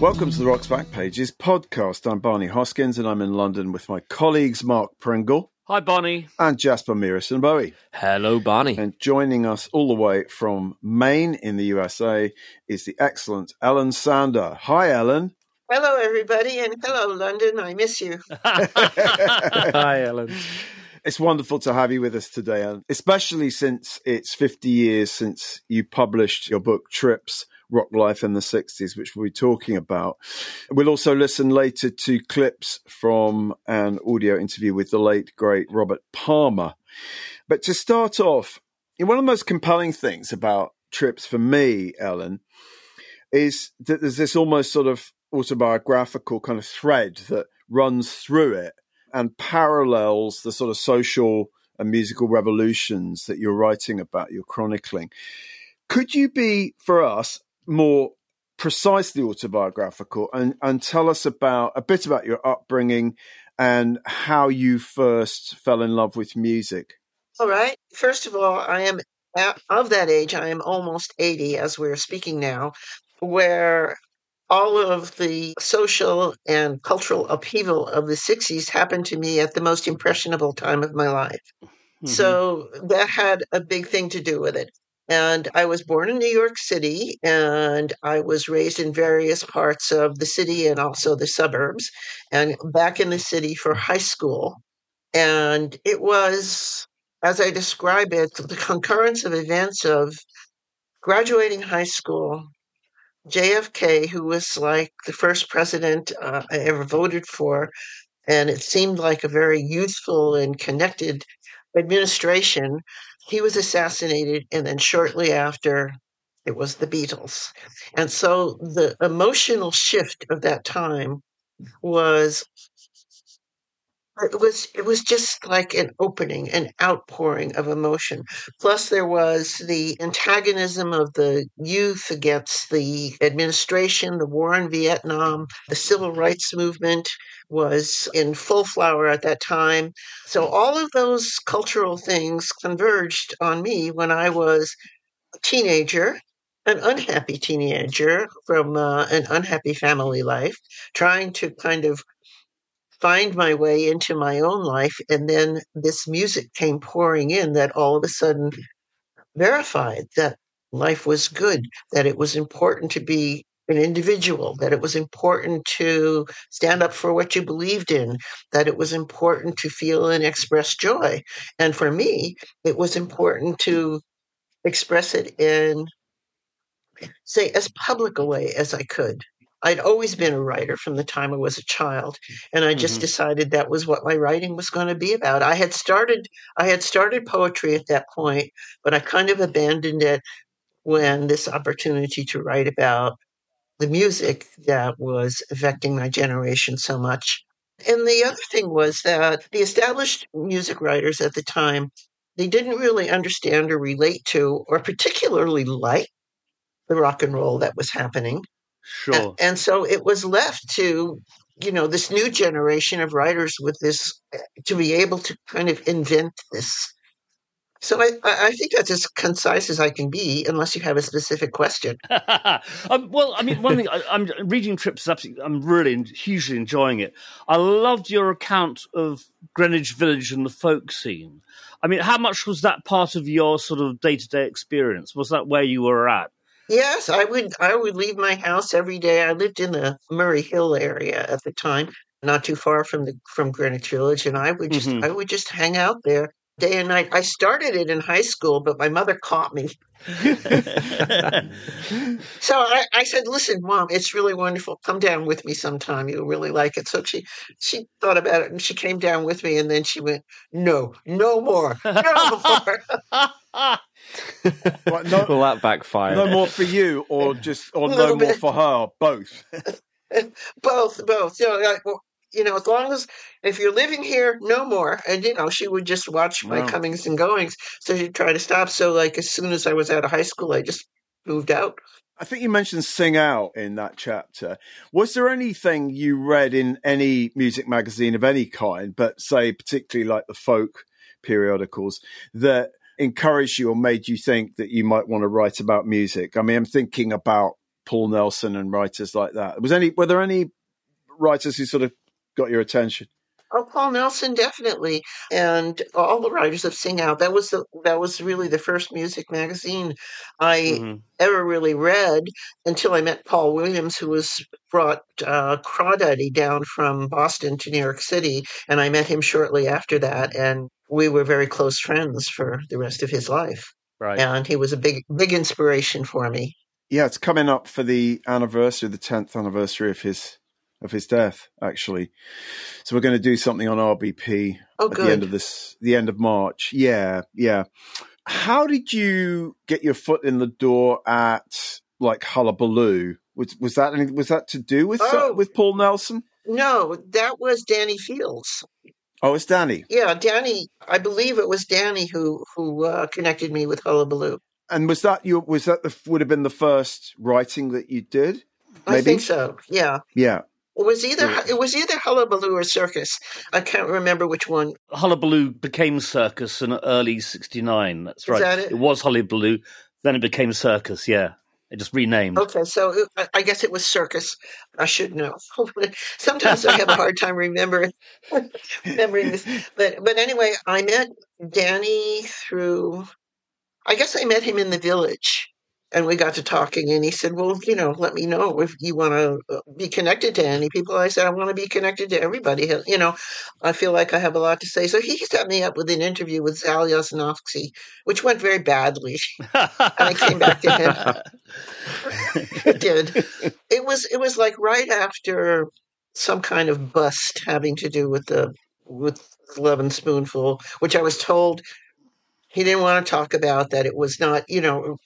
Welcome to the Rock's Backpages podcast. I'm Barney Hoskyns and I'm in London with my colleagues Mark Pringle. Hi, Barney. And Jasper Mearison Bowie. Hello, Barney. And joining us all the way from Maine in the USA is the excellent Ellen Sander. Hi, Ellen. Hello, everybody, and hello, London. I miss you. Hi, Ellen. It's wonderful to have you with us today, Ellen, especially since it's 50 years since you published your book, Trips rock life in the 60s, which we'll be talking about. We'll also listen later to clips from an audio interview with the late, great Robert Palmer. But to start off, one of the most compelling things about trips for me, Ellen, is that there's this almost sort of autobiographical kind of thread that runs through it and parallels the sort of social and musical revolutions that you're writing about, you're chronicling. Could you be, for us, more precisely autobiographical and, and tell us about a bit about your upbringing and how you first fell in love with music. All right. First of all, I am of that age. I am almost 80 as we're speaking now, where all of the social and cultural upheaval of the 60s happened to me at the most impressionable time of my life. Mm-hmm. So that had a big thing to do with it. And I was born in New York City and I was raised in various parts of the city and also the suburbs and back in the city for high school. And it was, as I describe it, the concurrence of events of graduating high school, JFK, who was like the first president uh, I ever voted for, and it seemed like a very youthful and connected administration he was assassinated, and then shortly after, it was the Beatles. And so the emotional shift of that time was it was it was just like an opening an outpouring of emotion. Plus there was the antagonism of the youth against the administration the war in vietnam the civil rights movement was in full flower at that time. So all of those cultural things converged on me when i was a teenager an unhappy teenager from uh, an unhappy family life trying to kind of find my way into my own life. And then this music came pouring in that all of a sudden verified that life was good, that it was important to be an individual, that it was important to stand up for what you believed in, that it was important to feel and express joy. And for me, it was important to express it in, say, as public a way as I could. I'd always been a writer from the time I was a child, and I just mm-hmm. decided that was what my writing was going to be about. I had started I had started poetry at that point, but I kind of abandoned it when this opportunity to write about the music that was affecting my generation so much. And the other thing was that the established music writers at the time, they didn't really understand or relate to or particularly like the rock and roll that was happening. Sure. And, and so it was left to, you know, this new generation of writers with this to be able to kind of invent this. So I, I think that's as concise as I can be, unless you have a specific question. um, well, I mean, one thing I, am reading Trips. Absolutely, I'm really hugely enjoying it. I loved your account of Greenwich Village and the folk scene. I mean, how much was that part of your sort of day to day experience? Was that where you were at? Yes, I would. I would leave my house every day. I lived in the Murray Hill area at the time, not too far from the from Greenwich Village, and I would just mm-hmm. I would just hang out there day and night. I started it in high school, but my mother caught me. so I, I, said, "Listen, mom, it's really wonderful. Come down with me sometime. You'll really like it." So she she thought about it and she came down with me, and then she went, "No, no more, no more." well, no, Will that backfire? No more for you, or just, or no more bit. for her? Both. both, both. You know, like, well, you know, as long as if you're living here, no more. And you know, she would just watch my wow. comings and goings. So she'd try to stop. So like as soon as I was out of high school, I just moved out. I think you mentioned Sing Out in that chapter. Was there anything you read in any music magazine of any kind, but say particularly like the folk periodicals, that encouraged you or made you think that you might want to write about music? I mean, I'm thinking about Paul Nelson and writers like that. Was any were there any writers who sort of got your attention? Oh, Paul Nelson, definitely, and all the writers of Sing Out. That was the that was really the first music magazine I Mhm. ever really read until I met Paul Williams, who was brought uh, Crawdaddy down from Boston to New York City, and I met him shortly after that, and we were very close friends for the rest of his life. Right. And he was a big big inspiration for me. Yeah, it's coming up for the anniversary, the tenth anniversary of his of his death, actually. So we're going to do something on RBP Oh, at the end of this, the end of March. Yeah, yeah. How did you get your foot in the door at like Hullabaloo? Was was that any, was that to do with Oh. with Paul Nelson? No, that was Danny Fields. Oh, it's Danny. Yeah, Danny. I believe it was Danny who who uh, connected me with Hullabaloo. And was that you? Was that the would have been the first writing that you did? I think so. Yeah. Yeah. It was either it was either Hullabaloo or Circus. I can't remember which one. Hullabaloo became Circus in early '69. That's right. that it? was Hullabaloo, then it became Circus. Yeah, it just renamed. Okay, so I guess it was Circus. I should know. Sometimes I have a hard time remembering remembering this. But but anyway, I met Danny through. I guess I met him in the village, and we got to talking. And he said, "Well, you know, let me know if you want to uh, be connected to any people." I said, "I want to be connected to everybody. You know, I feel like I have a lot to say." So he set me up with an interview with Zal Yanovsky, which went very badly. And I came back to him. it did. It was it was like right after some kind of bust having to do with the with Lovin' Spoonful, which I was told he didn't want to talk about. That it was not, you know,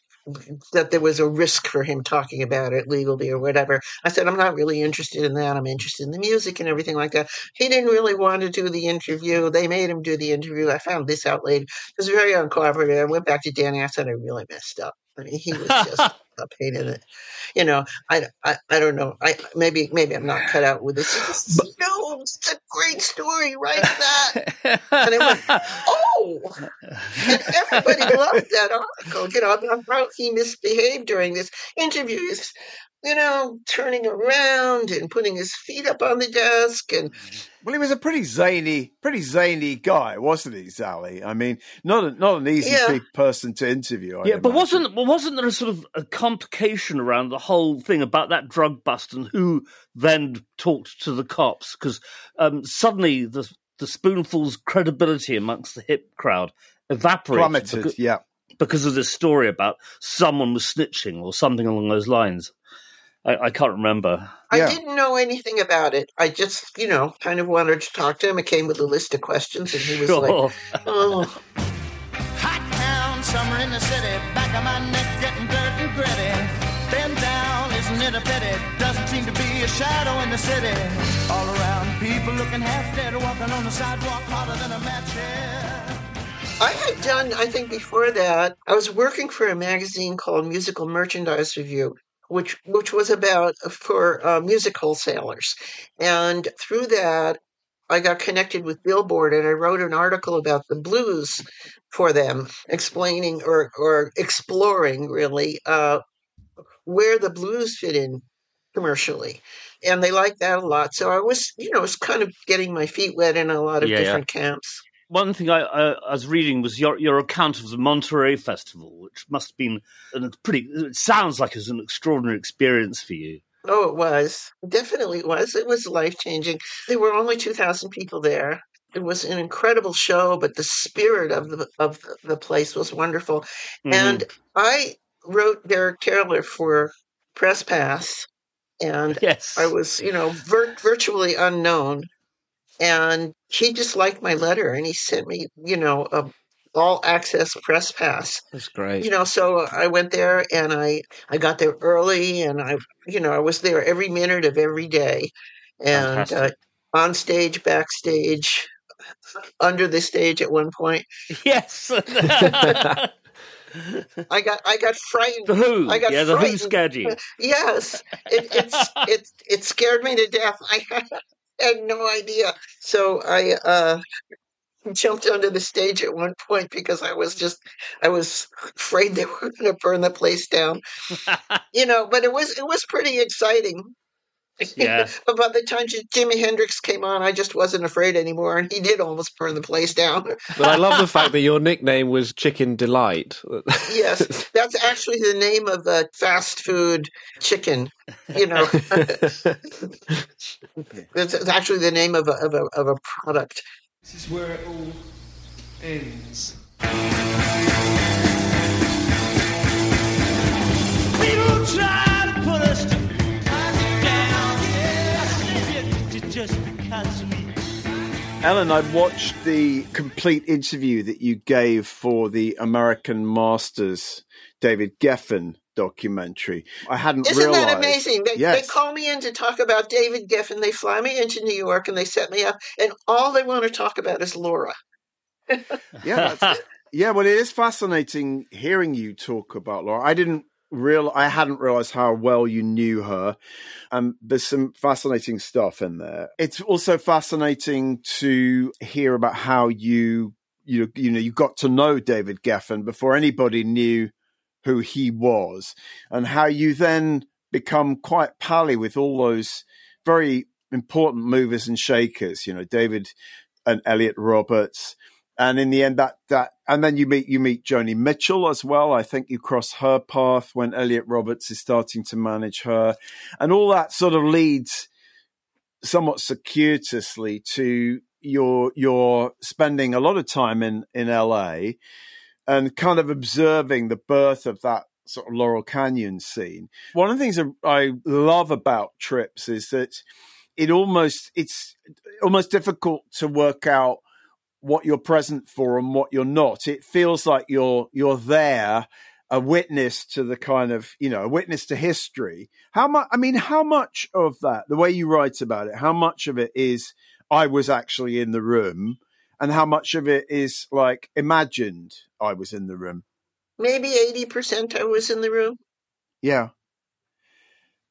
that there was a risk for him talking about it legally or whatever. I said I'm not really interested in that. I'm interested in the music and everything like that. He didn't really want to do the interview. They made him do the interview. I found this out later. It was very uncooperative. I went back to Danny. I said I really messed up. I mean, he was just a pain in it. You know, I, I, I don't know. I maybe maybe I'm not cut out with this. It's, no, it's a great story. Write that. And it went, oh, and everybody loved that article. You know, about how he misbehaved during this interview. He's, you know, turning around and putting his feet up on the desk, and Well, he was a pretty zany, pretty zany guy, wasn't he, Sally? I mean, not a, not an easy Yeah. person to interview. I'd yeah, but wasn't but wasn't there a sort of a complication around the whole thing about that drug bust and who then talked to the cops? Because um, suddenly the the spoonful's credibility amongst the hip crowd evaporated plummeted? becau- yeah, because of this story about someone was snitching or something along those lines. I, I can't remember. I Yeah. didn't know anything about it. I just, you know, kind of wanted to talk to him. It came with a list of questions, and he was like, "Oh, Hot town, summer in the city, back of my neck getting dirt and gritty. Bend down, isn't it a pity? Doesn't seem to be a shadow in the city. All around, people looking half dead, walking on the sidewalk than a match. I had done, I think before that, I was working for a magazine called Musical Merchandise Review, which which was about for uh, music wholesalers, and through that, I got connected with Billboard, and I wrote an article about the blues for them, explaining or or exploring really uh, where the blues fit in commercially. And they like that a lot. So I was, you know, was kind of getting my feet wet in a lot of Yeah, yeah. different camps. One thing I, I, was reading was your your account of the Monterey Festival, which must have been an, pretty. It sounds like it's an extraordinary experience for you. Oh, it was. Definitely it was. It was life changing. There were only 2,000 people there. It was an incredible show, but the spirit of the of the place was wonderful. Mhm. And I wrote Derek Taylor for Press Pass, and yes, I was, you know, vir- virtually unknown. And he just liked my letter, and he sent me, you know, a all access press pass That's great. you know so i went there and i i got there early and i you know i was there every minute of every day and uh, on stage backstage under the stage at one point yes. i got i got frightened Who? I got yeah, the Who scared you. yes it it's it it scared me to death i had no idea so i uh jumped onto the stage at one point because I was just I was afraid they were going to burn the place down. you know, but it was it was pretty exciting. Yeah. but by the time J- Jimi Hendrix came on, I just wasn't afraid anymore, and he did almost burn the place down. But I love the fact that your nickname was Chicken Delight. yes, that's actually the name of a fast food chicken. You know, it's, it's actually the name of a, of a of a product. This is where it all ends. Just because we. Ellen, I watched the complete interview that you gave for the American Masters David Geffen documentary. I hadn't Isn't realized. that amazing? They, yes. they call me in to talk about David Geffen. They fly me into New York and they set me up, and all they want to talk about is Laura. yeah, that's, yeah. Well, it is fascinating hearing you talk about Laura. I didn't real, I hadn't realized how well you knew her. Um, there's some fascinating stuff in there. It's also fascinating to hear about how you, you, you know, you got to know David Geffen before anybody knew who he was, and how you then become quite pally with all those very important movers and shakers. You know, David and Elliot Roberts and in the end that that and then you meet you meet Joni Mitchell as well. I think you cross her path when Elliot Roberts is starting to manage her, and all that sort of leads somewhat circuitously to your your spending a lot of time in in LA and kind of observing the birth of that sort of Laurel Canyon scene. One of the things I love about trips is that it almost it's almost difficult to work out what you're present for and what you're not. It feels like you're you're there, a witness to the kind of you know a witness to history. How much? I mean, how much of that, the way you write about it, how much of it is I was actually in the room, and how much of it is like imagined I was in the room? Maybe eighty percent I was in the room. Yeah.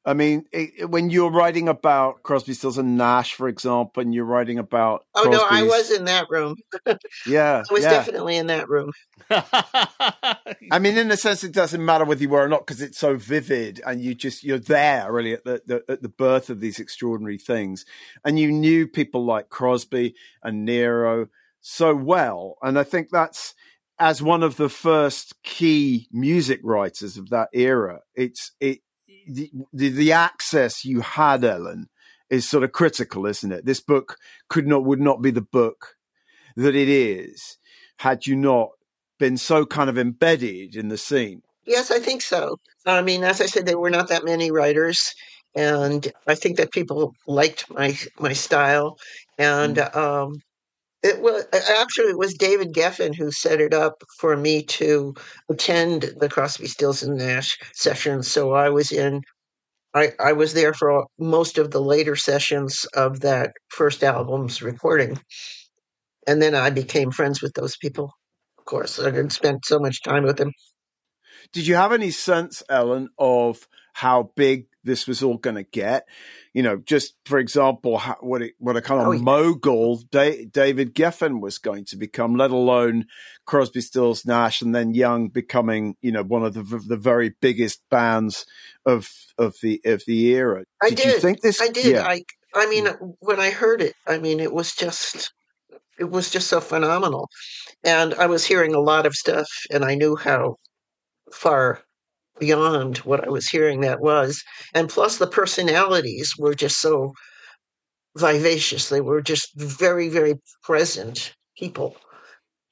I mean, it, when you're writing about Crosby, Stills, and Nash, for example, and you're writing about Oh no, I was in that room. yeah, I was yeah. definitely in that room. I mean, in a sense, it doesn't matter whether you were or not because it's so vivid, and you just you're there really at the, the at the birth of these extraordinary things, and you knew people like Crosby and Nyro so well, and I think that's as one of the first key music writers of that era. It's it the the, the access you had, Ellen, is sort of critical, isn't it? This book could not would not be the book that it is had you not been so kind of embedded in the scene. Yes, I think so. I mean, as I said, there were not that many writers, and I think that people liked my my style. And um, it was actually it was David Geffen who set it up for me to attend the Crosby, Stills and Nash sessions. So I was in. I, I was there for most of the later sessions of that first album's recording. And then I became friends with those people. Of course, I had spent so much time with them. Did you have any sense, Ellen, of how big this was all going to get? You know, just for example, how, what it, what a kind of Oh, yeah. mogul da- David Geffen was going to become, let alone Crosby, Stills, Nash, and then Young becoming, you know, one of the the very biggest bands of of the of the era. I you did. think this? I did. Yeah. I I mean, mm. when I heard it, I mean, it was just it was just so phenomenal. And I was hearing a lot of stuff, and I knew how far beyond what I was hearing that was. And plus, the personalities were just so vivacious. They were just very, very present people,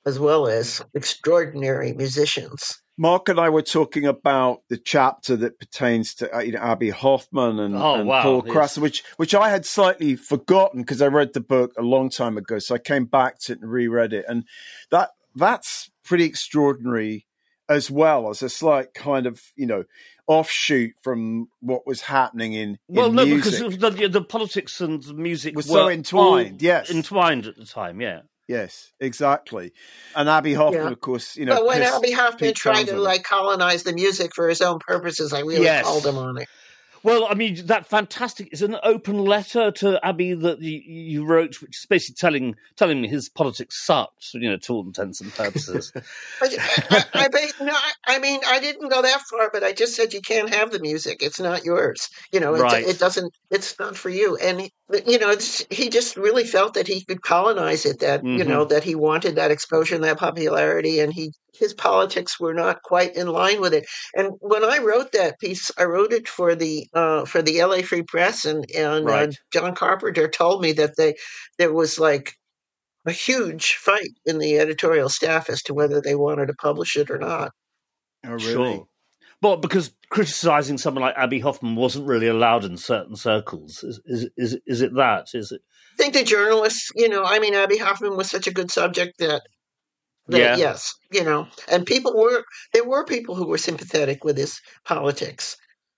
as well as extraordinary musicians. Mark and I were talking about the chapter that pertains to uh, you know, Abbie Hoffman and, Oh, and wow, Paul yes. Which which I had slightly forgotten because I read the book a long time ago. So I came back to it and reread it, and that that's pretty extraordinary as well as a slight kind of you know offshoot from what was happening in, in well, no, music. because the, the, the politics and the music Was were so entwined, all yes. entwined at the time. Yeah, yes, exactly. And Abbie Hoffman, Yeah. of course, you know. but when pissed Abbie Hoffman tried to like colonize the music for his own purposes, I really Yes. called him on it. Well, I mean, that fantastic is an open letter to Abbie that you, you wrote, which is basically telling telling me his politics sucked, you know, to all intents and purposes. I, I, I, no, I- I mean, I didn't go that far, but I just said you can't have the music. It's not yours. You know, it, Right. it doesn't. It's not for you. And he, you know, it's, he just really felt that he could colonize it. That you Mhm. know that he wanted that exposure and that popularity, and he his politics were not quite in line with it. And when I wrote that piece, I wrote it for the uh, for the L.A. Free Press, and and uh, John Carpenter told me that they there was like a huge fight in the editorial staff as to whether they wanted to publish it or not. Oh, really? Sure. Well, because criticizing someone like Abbie Hoffman wasn't really allowed in certain circles. Is, is, is, is it that? Is it? I think the journalists, you know, I mean, Abbie Hoffman was such a good subject that, that Yeah. yes, you know, and people were, there were people who were sympathetic with his politics.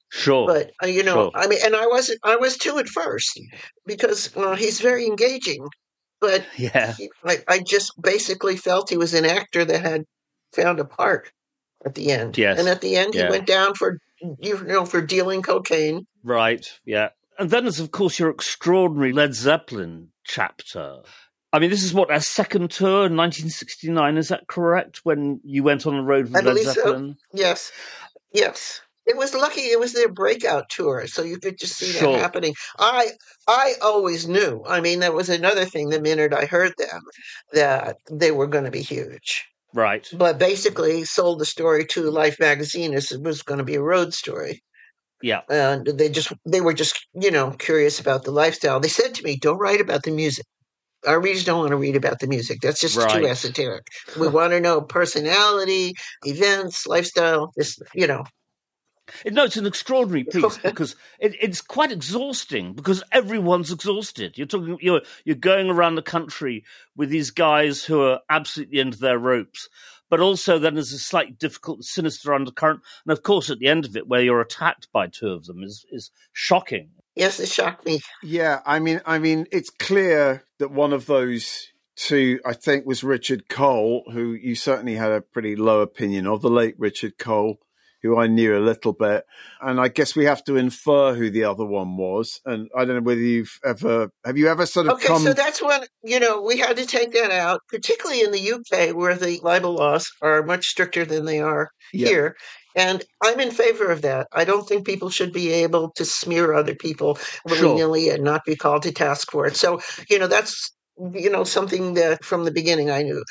Sure. But, uh, you know, Sure. I mean, and I wasn't, I was too at first because uh, he's very engaging. But yeah. he, I, I just basically felt he was an actor that had found a part at the end. Yes. And at the end, Yeah. he went down for, you know, for dealing cocaine. Right. Yeah. And then there's, of course, your extraordinary Led Zeppelin chapter. I mean, this is what, our second tour in 1969, is that correct? When you went on the road with I Led believe so. Zeppelin? Yes. Yes. It was lucky it was their breakout tour, so you could just see Sure. that happening. I I always knew. I mean, that was another thing the minute I heard them that they were going to be huge. Right. But basically sold the story to Life magazine as it was going to be a road story. Yeah. And they just they were just, you know, curious about the lifestyle. They said to me, "Don't write about the music. Our readers don't want to read about the music. That's just Right. too esoteric. We want to know personality, events, lifestyle, just, you know, No, it's an extraordinary piece because it, it's quite exhausting because everyone's exhausted. You're talking, you're you're going around the country with these guys who are absolutely into their ropes, but also then there's a slightly difficult, sinister undercurrent, and of course at the end of it, where you're attacked by two of them is is shocking. Yes, it shocked me. Yeah, I mean, I mean, it's clear that one of those two, I think, was Richard Cole, who you certainly had a pretty low opinion of, the late Richard Cole, who I knew a little bit, and I guess we have to infer who the other one was. And I don't know whether you've ever have you ever sort of Okay, come. so that's when, you know, we had to take that out, particularly in the UK where the libel laws are much stricter than they are Yeah. here. And I'm in favor of that. I don't think people should be able to smear other people Sure. willy nilly and not be called to task for it. So, you know, that's, you know, something that from the beginning I knew.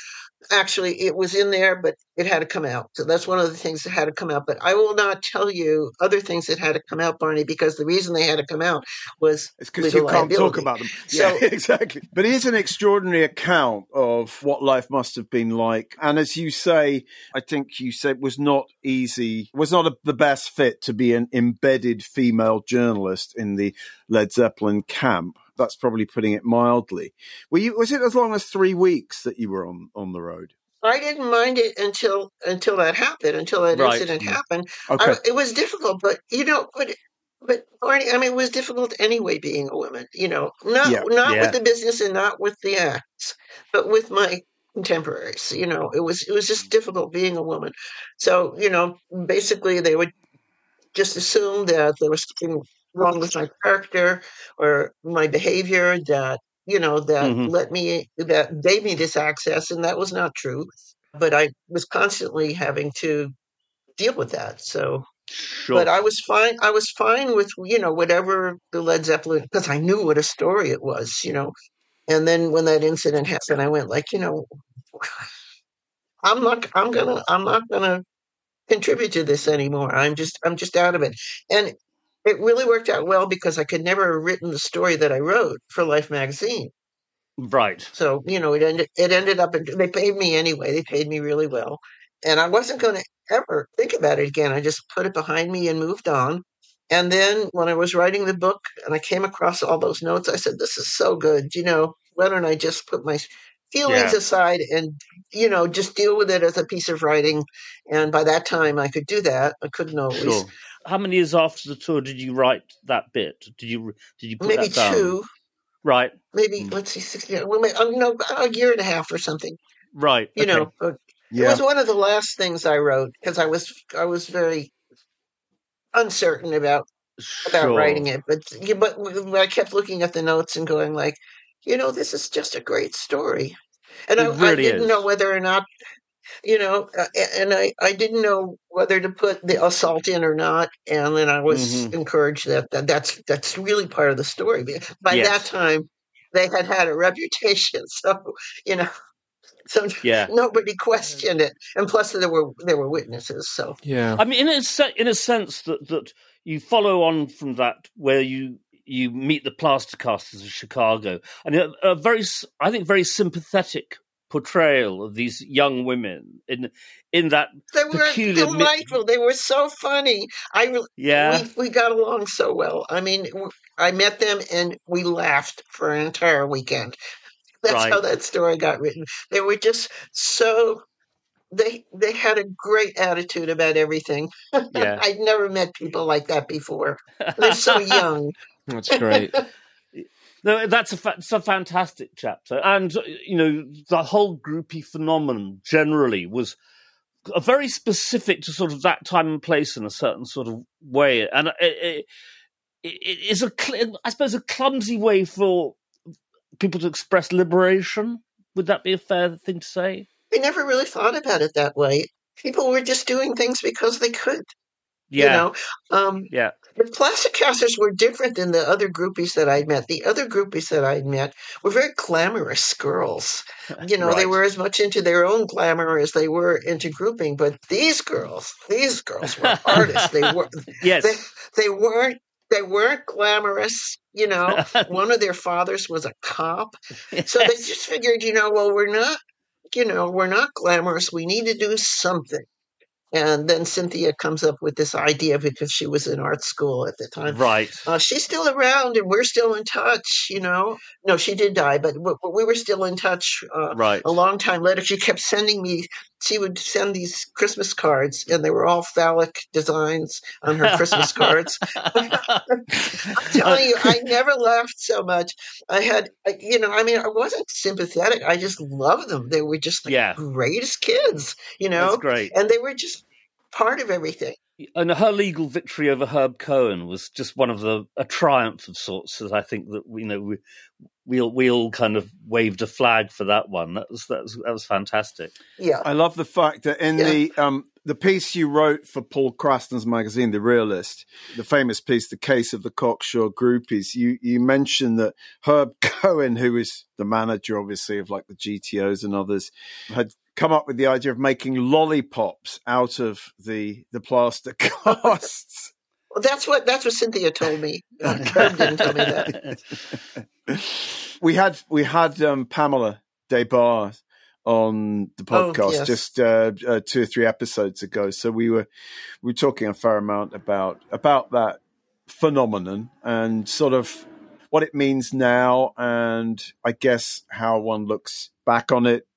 Actually, it was in there, but it had to come out. So that's one of the things that had to come out. But I will not tell you other things that had to come out, Barney, because the reason they had to come out was because you can't talk about them. So- yeah, exactly. But it is an extraordinary account of what life must have been like. And as you say, I think you said was not easy, was not a, the best fit to be an embedded female journalist in the Led Zeppelin camp. That's probably putting it mildly. Were you? Was it as long as three weeks that you were on on the road? I didn't mind it until until that happened, until that Right. incident mm. happened. Okay. I, it was difficult, but you know, but but Barney, I mean, it was difficult anyway being a woman. You know, not Yeah. not Yeah. with the business and not with the acts, but with my contemporaries. You know, it was it was just mm. difficult being a woman. So you know, basically, they would just assume that there was something wrong with my character or my behavior that you know that Mhm. let me that gave me this access and that was not true but i was constantly having to deal with that so Sure. but i was fine i was fine with you know whatever the led zeppelin because i knew what a story it was you know and then when that incident happened i went like you know i'm not i'm gonna i'm not gonna contribute to this anymore i'm just i'm just out of it and it really worked out well because i could never have written the story that i wrote for life magazine right. so you know it ended it ended up they paid me anyway they paid me really well and i wasn't going to ever think about it again i just put it behind me and moved on and then when i was writing the book and i came across all those notes i said this is so good you know why don't i just put my feelings Yeah. aside and you know just deal with it as a piece of writing and by that time i could do that i couldn't always Sure. How many years after the tour did you write that bit? Did you did you put maybe that down? two Right. maybe Mm. let's see 60 well maybe, uh, you know a year and a half or something Right. you okay. know but It was one of the last things I wrote because I was I was very uncertain about about Sure. writing it. But yeah, but I kept looking at the notes and going like, you know, this is just a great story, and It I, I didn't is. know whether or not, you know, uh, and I I didn't know whether to put the assault in or not, and then I was Mhm. encouraged that, that that's that's really part of the story. But By Yes. that time, they had had a reputation, so you know. So Yeah. nobody questioned it, and plus there were there were witnesses. So Yeah. I mean, in a se- in a sense that that you follow on from that, where you you meet the plaster casters of Chicago, and a, a very, s- I think, very sympathetic portrayal of these young women in in that they were peculiar. mi- They were so funny. I re- yeah, we we got along so well. I mean, I met them and we laughed for an entire weekend. That's how that story got written. They were just so they they had a great attitude about everything. yeah. I'd never met people like that before. They're so young. That's great. No, that's a fa- it's a fantastic chapter, and you know the whole groupie phenomenon generally was a very specific to sort of that time and place in a certain sort of way, and it, it, it is a I suppose a clumsy way for people to express liberation. Would that be a fair thing to say? I never really thought about it that way. People were just doing things because they could. Yeah, You know, um, yeah, The plaster casters were different than the other groupies that I'd met. The other groupies that I'd met were very glamorous girls. You know, they were as much into their own glamour as they were into grouping. But these girls, these girls were artists. They were yes, they, they weren't they weren't glamorous. You know, one of their fathers was a cop, so they just figured, you know, well, we're not, you know, we're not glamorous. We need to do something. And then Cynthia comes up with this idea because she was in art school at the time. right. Uh, she's still around and we're still in touch, you know. No, she did die, but we were still in touch uh, Right. a long time later. She kept sending me, she would send these Christmas cards, and they were all phallic designs on her Christmas cards. I'm telling you, I never laughed so much. I had, you know, I mean, I wasn't sympathetic. I just loved them. They were just the Yeah. greatest kids, you know, That's great. and they were just part of everything. and her legal victory over Herb Cohen was just one of the a triumph of sorts. As I think that you know we we all, we all kind of waved a flag for that one. That was that was that was fantastic. Yeah. I love the fact that in Yeah. the um, the piece you wrote for Paul Krassner's magazine, The Realist, the famous piece, "The Case of the Cocksure Groupies," you you mentioned that Herb Cohen, who is the manager, obviously of like the GTOs and others, had come up with the idea of making lollipops out of the the plaster casts. Well, that's what that's what Cynthia told me. Herb didn't tell me that. we had we had um, Pamela Des Barres on the Oh, podcast yes. just uh, uh, two or three episodes ago. So we were we were talking a fair amount about about that phenomenon and sort of what it means now, and I guess how one looks back on it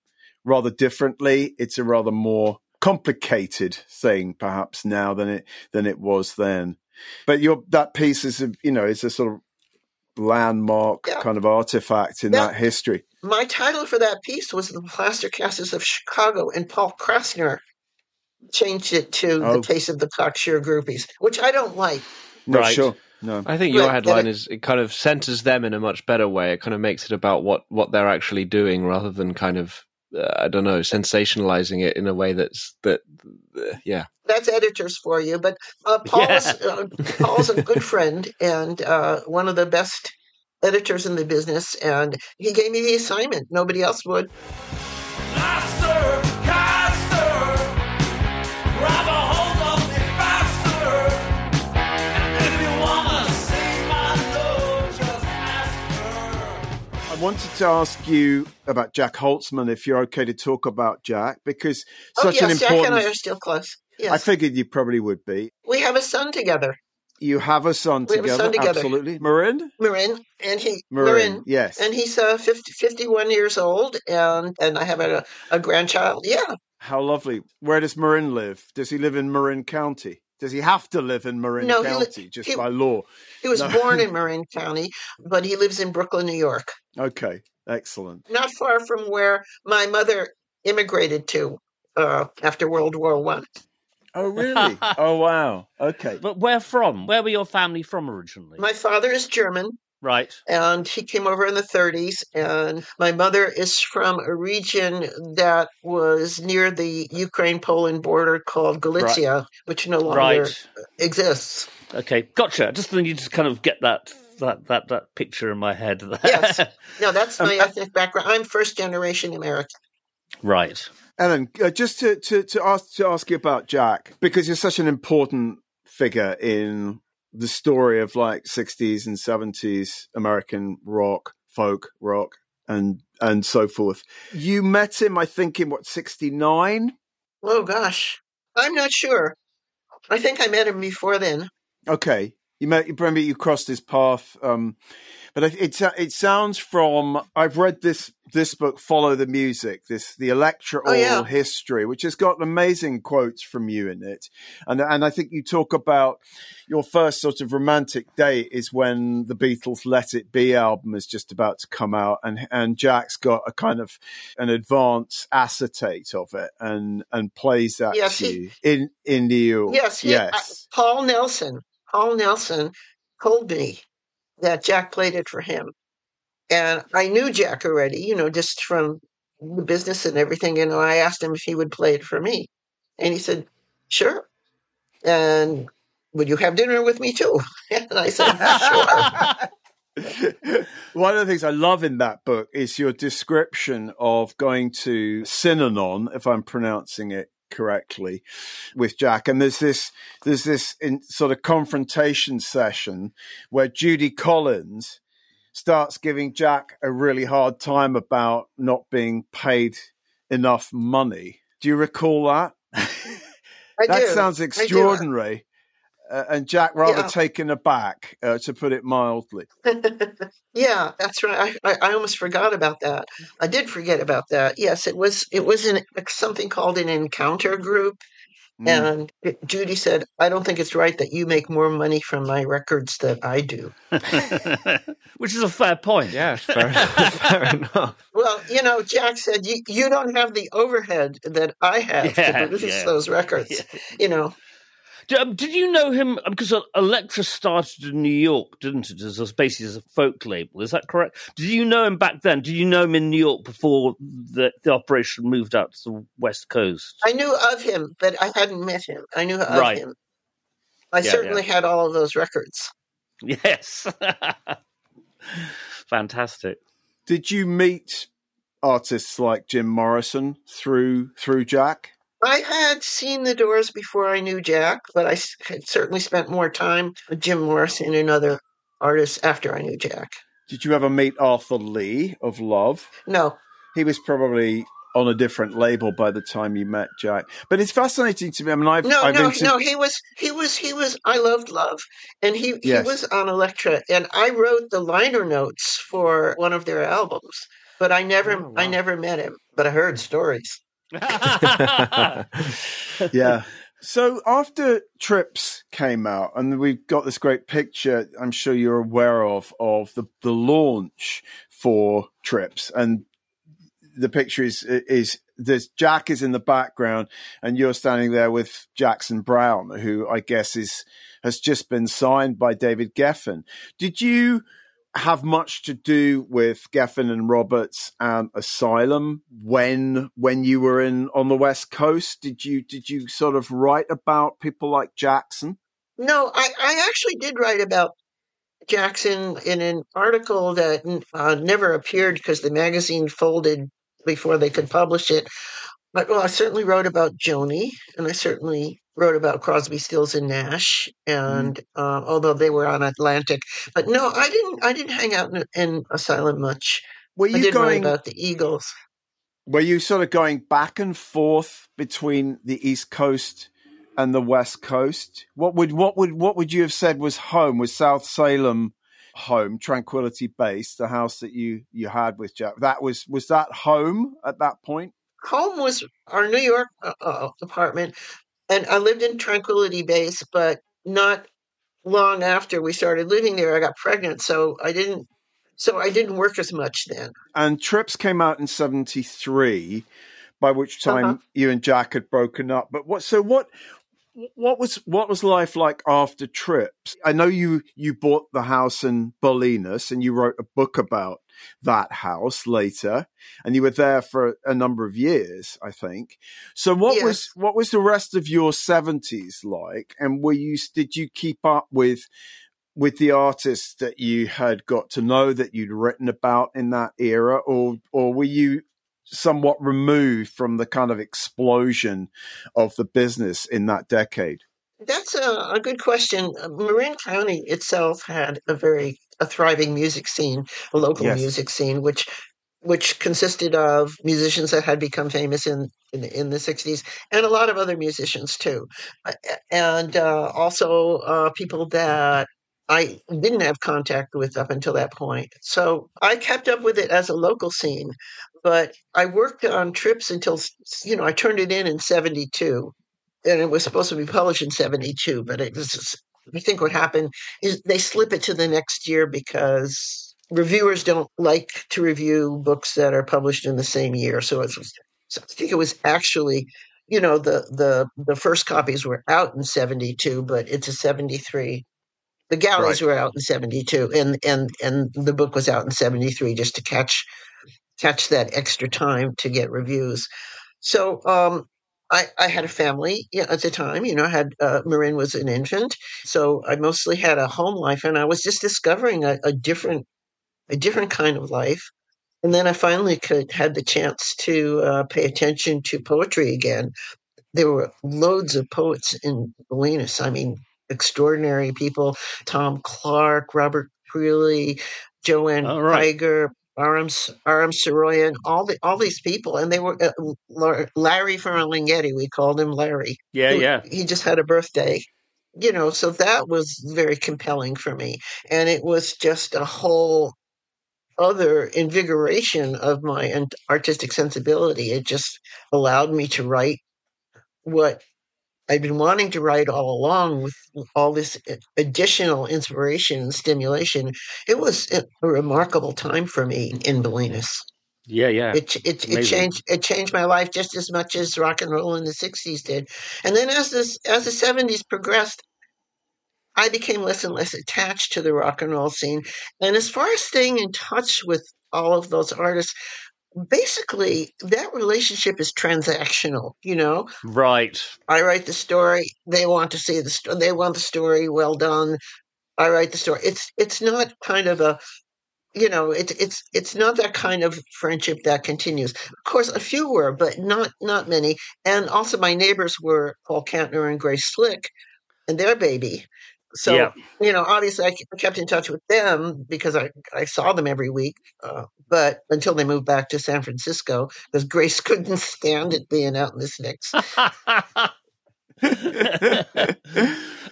rather differently. It's a rather more complicated thing, perhaps now than it than it was then. But your that piece is a, you know is a sort of landmark Yeah. kind of artifact in Yeah. that history. My title for that piece was "The Plaster Casters of Chicago," and Paul Krassner changed it to Oh. "The Case of the Cocksure Groupies," which I don't like. No, Right. sure, no. I think your Right, headline but it- is it kind of centers them in a much better way. It kind of makes it about what what they're actually doing rather than kind of uh, I don't know sensationalizing it in a way that's that uh, yeah. That's editors for you. But uh, Paul's Yeah. uh, Paul's a good friend and uh, one of the best editors in the business, and he gave me the assignment. Nobody else would. Master, caster, grab a hold of me faster. If you wanna see my load, just ask her. I wanted to ask you about Jac Holzman, if you're okay to talk about Jac, because Oh such an yes, Jac and. I are still close. Yes, I figured you probably would be. we have a son together, You have a son We have a together, son together. absolutely. Marin, Marin, and he Marin, yes. and he's uh, 50, 51 years old, and and I have a, a grandchild. Yeah, How lovely. Where does Marin live? Does he live in Marin County? Does he have to live in Marin No, he li- County just he- by law? he was No. born in Marin County, but he lives in Brooklyn, New York, Okay, excellent. not far from where my mother immigrated to uh, after World War One. Oh, really? oh, wow. Okay. But where from? Where were your family from originally? My father is German, right. and he came over in the 30s. And my mother is from a region that was near the Ukraine Poland border called Galicia, which no longer Right. exists. Okay. Gotcha. Just then you just kind of get that that that that picture in my head. Yes. No, that's my Um, ethnic background. I'm first generation American. right. Ellen, uh, just to, to, to ask to ask you about Jac because you're such an important figure in the story of like 60s and 70s American rock, folk rock, and and so forth. You met him, I think, in what 69. Oh, gosh. I'm not sure. I think I met him before then. Okay, you met. Remember, you crossed his path. Um, but it, it it sounds from I've read this this book, Follow the Music, this the Elektra Oh, yeah. History, which has got amazing quotes from you in it, and and I think you talk about your first sort of romantic date is when the Beatles' Let It Be album is just about to come out, and and Jac's got a kind of an advance acetate of it, and and plays that Yes, to he- you in in York. Yes, he, uh, yes. Paul Nelson. Paul Nelson told me that Jac played it for him. And I knew Jac already, you know, just from the business and everything. And I asked him if he would play it for me. And he said, sure. And would you have dinner with me too? And I said, sure. One of the things I love in that book is your description of going to Synanon, if I'm pronouncing it correctly, with Jac. And there's this there's this in, sort of confrontation session where Judy Collins starts giving Jac a really hard time about not being paid enough money. Do you recall that? I that do. sounds extraordinary. Uh, and Jac rather Yeah. taken aback, uh, to put it mildly. yeah, that's right. I, I, I almost forgot about that. I did forget about that. Yes, it was it was an, something called an encounter group, Mm. and it- Judy said, "I don't think it's right that you make more money from my records than I do." Which is a fair point. Yeah, fair enough. Fair enough. Well, you know, Jac said, "You you don't have the overhead that I have Yeah, to produce yeah. those records." Yeah. You know, Did, um, did you know him? Because Elektra started in New York, didn't it? As a, basically as a folk label. Is that correct? Did you know him back then? Did you know him in New York before the, the operation moved out to the West Coast? I knew of him, but I hadn't met him. I knew of Right. him. I Yeah, certainly had all of those records. Yes. Fantastic. Did you meet artists like Jim Morrison through through Jac? I had seen the Doors before I knew Jac, but I had certainly spent more time with Jim Morrison and other artists after I knew Jac. Did you ever meet Arthur Lee of Love? No, He was probably on a different label by the time you met Jac. But it's fascinating to me. I mean, I've, no, I've no, no. He was, he was, he was. I loved Love, and he Yes. he was on Elektra, and I wrote the liner notes for one of their albums. But I never, Oh, I never met him. But I heard stories. yeah. So after Trips came out, and we've got this great picture, I'm sure you're aware of, of the, the launch for Trips, and the picture is is there's Jac is in the background, and you're standing there with Jackson Browne, who I guess is has just been signed by David Geffen. Did you have much to do with Geffen and Roberts and Asylum when when you were in on the West Coast? Did you did you sort of write about people like Jackson? No, I, I actually did write about Jackson in an article that uh, never appeared because the magazine folded before they could publish it. But well, I certainly wrote about Joni, and I certainly wrote about Crosby, Stills, and Nash. And uh, although they were on Atlantic, but no, I didn't. I didn't hang out in, in Asylum much. Were you going? about the Eagles. Were you sort of going back and forth between the East Coast and the West Coast? What would what would what would you have said was home? Was South Salem home, Tranquility Base, the house that you you had with Jac? That was was that home at that point? Home was our New York uh, uh, apartment, and I lived in Tranquility Base, but not long after we started living there, I got pregnant, so I didn't. So I didn't work as much then. And Trips came out in '73, by which time Uh-huh. you and Jac had broken up. But what? So what? What was what was life like after trips? I know you you bought the house in Bolinas and you wrote a book about that house later, and you were there for a number of years, I think. So what Yes. was what was the rest of your seventies like? And were you did you keep up with with the artists that you had got to know that you'd written about in that era, or or were you somewhat removed from the kind of explosion of the business in that decade? That's a, a good question. Marin County itself had a very a thriving music scene, a local Yes. music scene, which which consisted of musicians that had become famous in in, in the '60s, and a lot of other musicians too, and uh, also uh, people that I didn't have contact with up until that point. So I kept up with it as a local scene, but I worked on trips until you know I turned it in in '72 and it was supposed to be published in 72 but it was just, i think what happened is they slip it to the next year because reviewers don't like to review books that are published in the same year so it's so i think it was actually you know the the the first copies were out in 72 but it's a 73 the galleys were out in 72 and and and the book was out in 73 just to catch catch that extra time to get reviews so um I, I had a family at the time. You know, I had uh, Marin was an infant, so I mostly had a home life, and I was just discovering a, a different a different kind of life. And then I finally could had the chance to uh, pay attention to poetry again. There were loads of poets in Bolinas. I mean, extraordinary people: Tom Clark, Robert Creeley, Joanne Oh, right. Kyger, Aram Aram Saroyan, all the all these people, and they were uh, Lar- Larry Ferlinghetti. We called him Larry. Yeah, He- yeah. He just had a birthday, you know. So that was very compelling for me, and it was just a whole other invigoration of my artistic sensibility. It just allowed me to write what I'd been wanting to write all along with all this additional inspiration and stimulation. It was a remarkable time for me in Bolinas. Yeah, yeah. It it it changed it changed my life just as much as rock and roll in the '60s did. And then as this as the '70s progressed, I became less and less attached to the rock and roll scene. And as far as staying in touch with all of those artists, basically that relationship is transactional. You know, Right. I write the story, they want to see the story, they want the story well done. I write the story. It's it's not kind of a you know, it's it's it's not that kind of friendship that continues. Of course, a few were, but not not many. And also, my neighbors were Paul Kantner and Grace Slick, and their baby. So Yeah. you know, obviously, I kept in touch with them because I I saw them every week. Uh, but until they moved back to San Francisco, because Grace couldn't stand it being out in the sticks.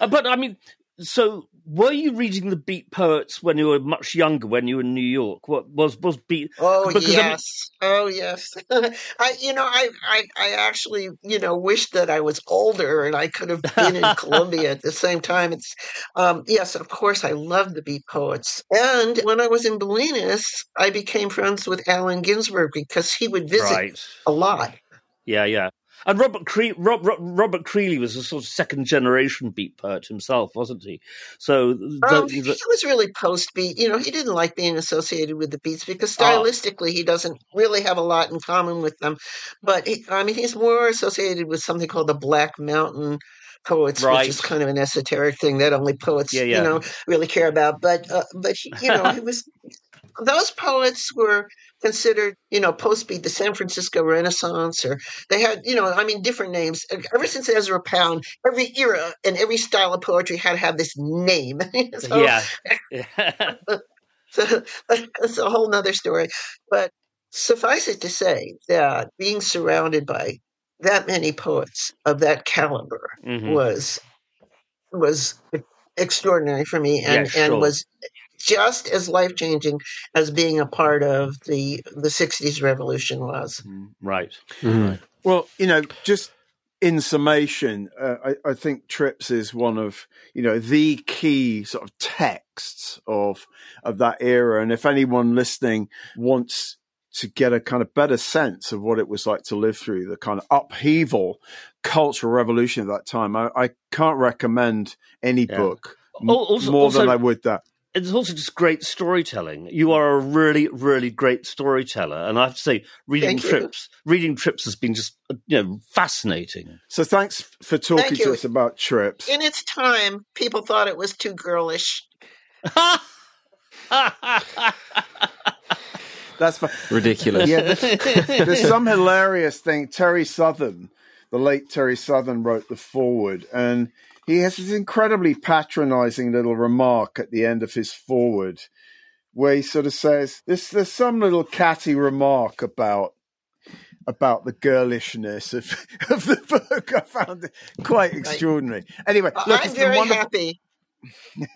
Uh, but I mean, so were you reading the Beat poets when you were much younger, when you were in New York? What was was Beat? Oh Because, I mean- yes, oh yes. I, you know, I, I, I actually, you know, wish that I was older and I could have been in Columbia at the same time. It's, um, yes, of course, I love the Beat poets. And when I was in Bolinas, I became friends with Allen Ginsberg because he would visit Right. a lot. Yeah, yeah. And Robert Cre- Rob, Rob, Robert Creeley was a sort of second generation beat poet himself, wasn't he? So, the, Um, the- he was really post beat. You know, he didn't like being associated with the beats because Ah. stylistically he doesn't really have a lot in common with them. But he, I mean, he's more associated with something called the Black Mountain poets, Right. which is kind of an esoteric thing that only poets, Yeah, yeah. you know, really care about. But uh, but he, you know, he was. Those poets were considered, you know, post beat, the San Francisco Renaissance, or they had, you know, I mean, different names. Ever since Ezra Pound, every era and every style of poetry had to have this name. So- yeah. so that's a whole nother story. But suffice it to say that being surrounded by that many poets of that caliber Mhm. was was extraordinary for me and, Yeah, sure. and was just as life changing as being a part of the the sixties revolution was. Right. Well, you know, just in summation, uh, I, I think Trips is one of you know the key sort of texts of of that era. And if anyone listening wants to get a kind of better sense of what it was like to live through the kind of upheaval cultural revolution of that time. I, I can't recommend any Yeah. book m- Also- more than also- I would that. It's also just great storytelling. You are a really, really great storyteller, and I have to say, reading Thank you. trips, reading trips has been just uh, you know fascinating. So thanks for talking Thank to you. us about trips. In its time, people thought it was too girlish. That's fine. Ridiculous. Yeah, there's, there's some hilarious thing. Terry Southern, the late Terry Southern, wrote the foreword, and he has this incredibly patronizing little remark at the end of his foreword, where he sort of says, "There's there's some little catty remark about." About the girlishness of, of the book, I found it quite extraordinary. Anyway, look, I'm very wonderful. happy.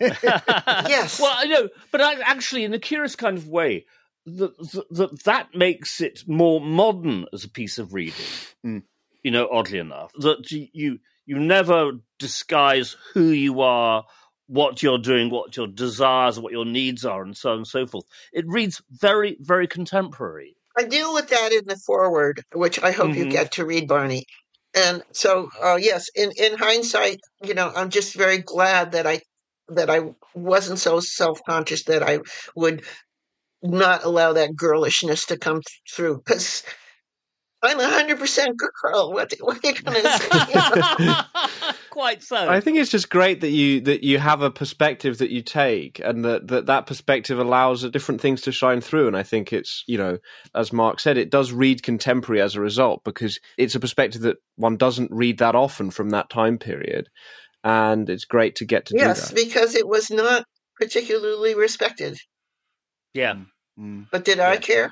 Yes. Well, I know, but I, actually, in a curious kind of way, that that that makes it more modern as a piece of reading. Mm. You know, oddly enough, that you you, you never disguise who you are. What you're doing, what your desires, what your needs are, and so on and so forth. It reads very, very contemporary. I deal with that in the foreword, which I hope you Mhm. get to read, Barney. And so, uh, yes, in, in hindsight, you know, I'm just very glad that I that I wasn't so self conscious that I would not allow that girlishness to come through because I'm a hundred percent girl. What, what are you going to say? Quite so. I think it's just great that you that you have a perspective that you take, and that that, that perspective allows different things to shine through. And I think it's you know, as Mark said, it does read contemporary as a result because it's a perspective that one doesn't read that often from that time period, and it's great to get to yes, do that. because it was not particularly respected. yeah. Mm. But did I care?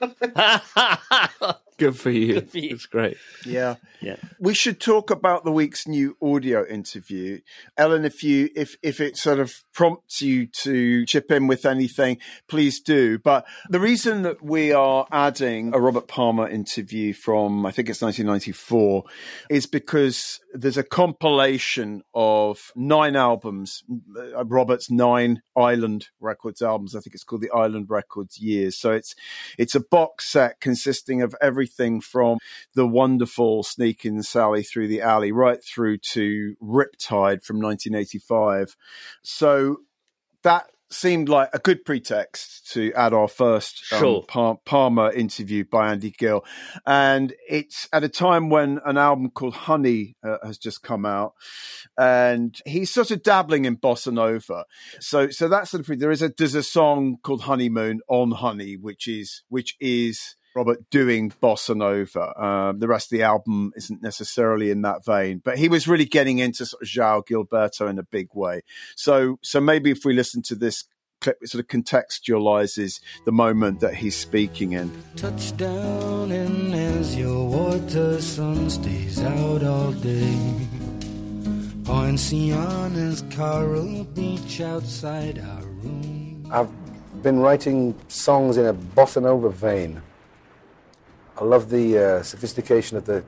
Good for you. Good for you. It's great. Yeah. Yeah. We should talk about the week's new audio interview. Ellen, if you if if it sort of prompts you to chip in with anything, please do. But the reason that we are adding a Robert Palmer interview from I think it's 1994 is because there's a compilation of nine albums, uh, Robert's nine Island Records albums. I think it's called the Island Records Years. So it's it's a box set consisting of everything from the wonderful Sneaking Sally Through the Alley right through to Riptide from 1985. So that seemed like a good pretext to add our first um. Par- Palmer interview by Andy Gill. And it's at a time when an album called Honey uh, has just come out. And he's sort of dabbling in bossa nova. So, so that's of, there is a, there's a song called Honeymoon on Honey, which is, which is, Robert doing bossa nova. Um, the rest of the album isn't necessarily in that vein, but he was really getting into sort of João Gilberto in a big way. So, so maybe if we listen to this clip, it sort of contextualizes the moment that he's speaking in. Touchdown and as your water sun stays out all day. Poinciana's coral beach outside our room. I've been writing songs in a bossa nova vein. I love the uh, sophistication of the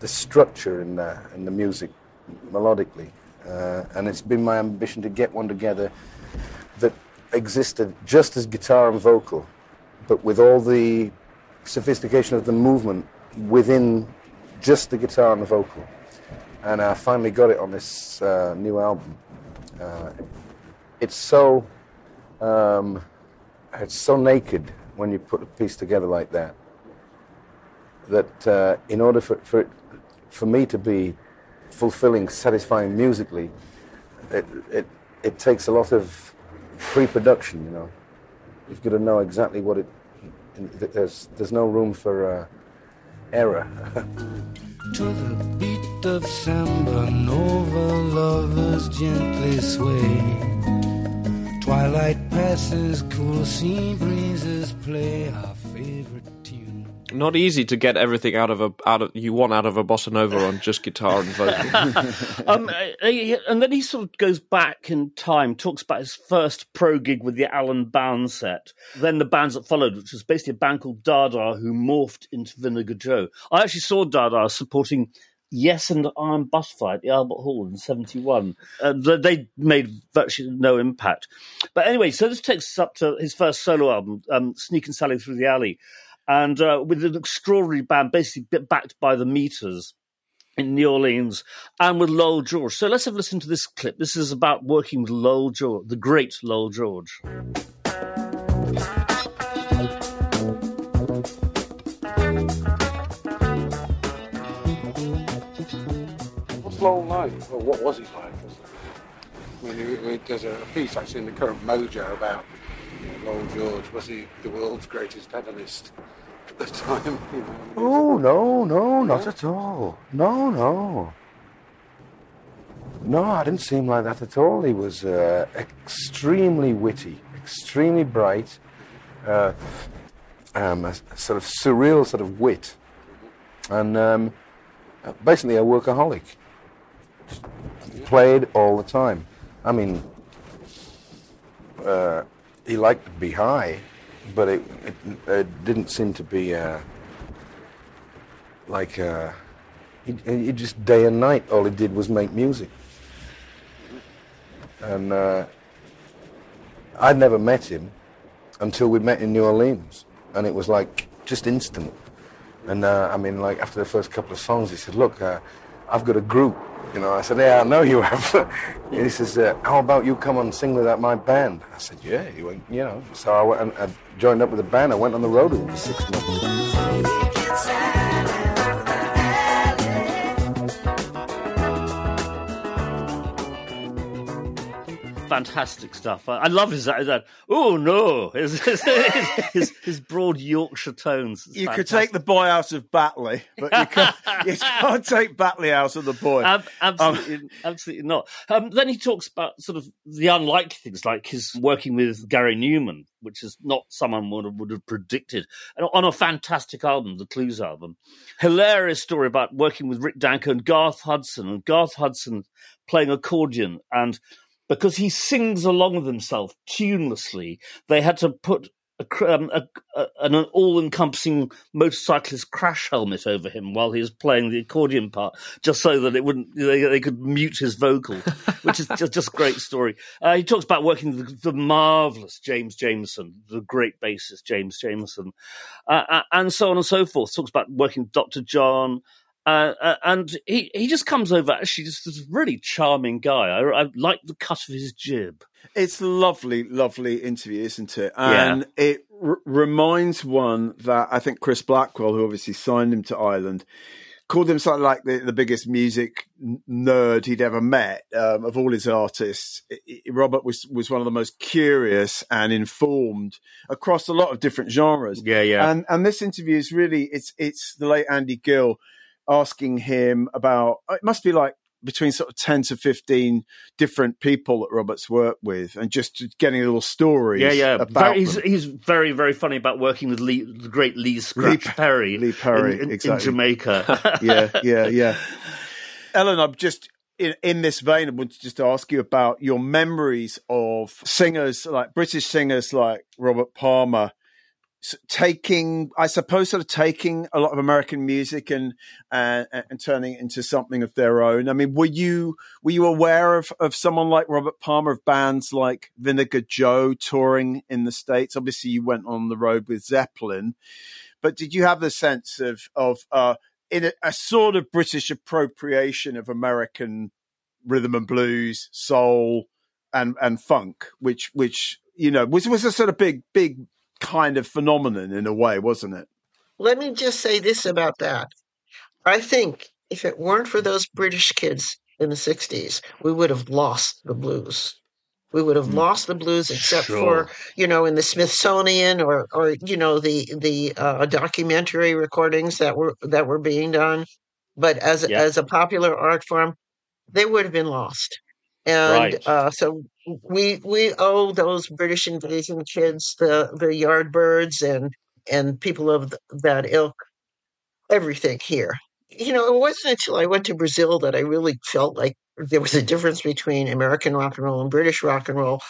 the structure in the, in the music melodically, uh, and it's been my ambition to get one together that existed just as guitar and vocal, but with all the sophistication of the movement within just the guitar and the vocal. And I finally got it on this uh, new album. Uh, it's so um, it's so naked when you put a piece together like that that uh, in order for, for it, for me to be fulfilling, satisfying musically, it, it, it takes a lot of pre-production. You know, you've got to know exactly what it. There's there's no room for uh, error. To the beat of samba nova, lovers gently sway. Twilight passes, cool sea breezes play our favorite. Not easy to get everything out of a out of you want out of a bossa nova on just guitar and vocal. um, uh, and then he sort of goes back in time, talks about his first pro gig with the Alan Bown set, then the bands that followed, which was basically a band called Dada who morphed into Vinegar Joe. I actually saw Dada supporting Yes and Iron Butterfly at the Albert Hall in 71. Uh, they made virtually no impact. But anyway, so this takes us up to his first solo album, um, Sneaking Sally Through the Alley, and uh, with an extraordinary band, basically backed by the Meters in New Orleans and with Lowell George. So let's have a listen to this clip. This is about working with Lowell George, the great Lowell George. What's Lowell like? What was he like? I mean, there's a piece actually in the current Mojo about Lowell George. Was he the world's greatest analyst? At the time. You know. Oh no, no, not at all. No, no. No, I didn't seem like that at all. He was uh, extremely witty, extremely bright, uh, um, a sort of surreal sort of wit, and um, basically a workaholic. Played all the time. I mean, uh, he liked to be high, but it, it, it didn't seem to be uh, like uh, he, he, just day and night. All he did was make music, and uh, I'd never met him until we met in New Orleans, and it was like just instant. And uh, I mean, like after the first couple of songs, he said, "Look, uh, I've got a group." You know, I said, "Yeah, I know you have." he says, uh, "How about you come and sing with my band?" I said, "Yeah." He went, "You know." So I went and I joined up with the band. I went on the road with him for six months. Fantastic stuff. I, I love his that. oh no, his his, his, his, his broad Yorkshire tones. It's you fantastic. could take the boy out of Batley, but you can't, you can't take Batley out of the boy. Ab- absolutely, um, absolutely not. Um, then he talks about sort of the unlikely things, like his working with Gary Numan, which is not someone would have, would have predicted, and on a fantastic album, the Clues album. Hilarious story about working with Rick Danko and Garth Hudson, and Garth Hudson playing accordion and because he sings along with himself tunelessly, they had to put a, um, a, a, an all-encompassing motorcyclist crash helmet over him while he was playing the accordion part, just so that it wouldn't they, they could mute his vocal, which is just, just a great story. Uh, he talks about working the, the marvelous James Jamerson, the great bassist James Jamerson, uh, uh, and so on and so forth. Talks about working with Dr. John. Uh, uh, and he, he just comes over actually just this really charming guy. I, I like the cut of his jib. It's lovely, lovely interview, isn't it? And Yeah. it r- reminds one that I think Chris Blackwell, who obviously signed him to Island, called him something like the, the biggest music n- nerd he'd ever met um, of all his artists. I- I- Robert was was one of the most curious and informed across a lot of different genres. Yeah, yeah. And and this interview is really it's it's the late Andy Gill asking him about uh, it must be like between sort of 10 to 15 different people that Robert's worked with and just getting little stories Yeah, yeah. about Very, he's, he's very, very funny about working with Lee, the great Lee Scratch Lee- Perry, Lee Perry, in, in, in. Jamaica. yeah, yeah, yeah. Ellen, I'm just in, in this vein. I wanted to just ask you about your memories of singers like British singers like Robert Palmer taking, I suppose, sort of taking a lot of American music and and, and turning it into something of their own. I mean, were you were you aware of of someone like Robert Palmer of bands like Vinegar Joe touring in the states? Obviously, you went on the road with Zeppelin, but did you have the sense of of uh, in a, a sort of British appropriation of American rhythm and blues, soul, and and funk, which which you know was was a sort of big big kind of phenomenon in a way, wasn't it? Let me just say this about that. I think if it weren't for those British kids in the 60s, we would have lost the blues. We would have lost the blues except Sure. for, you know, in the Smithsonian or, or you know, the the uh, documentary recordings that were that were being done. But as Yeah. as a popular art form, they would have been lost. And Right. uh, so we we owe those British invasion kids, the the Yardbirds and and people of that ilk, everything here. You know, it wasn't until I went to Brazil that I really felt like there was a difference between American rock and roll and British rock and roll.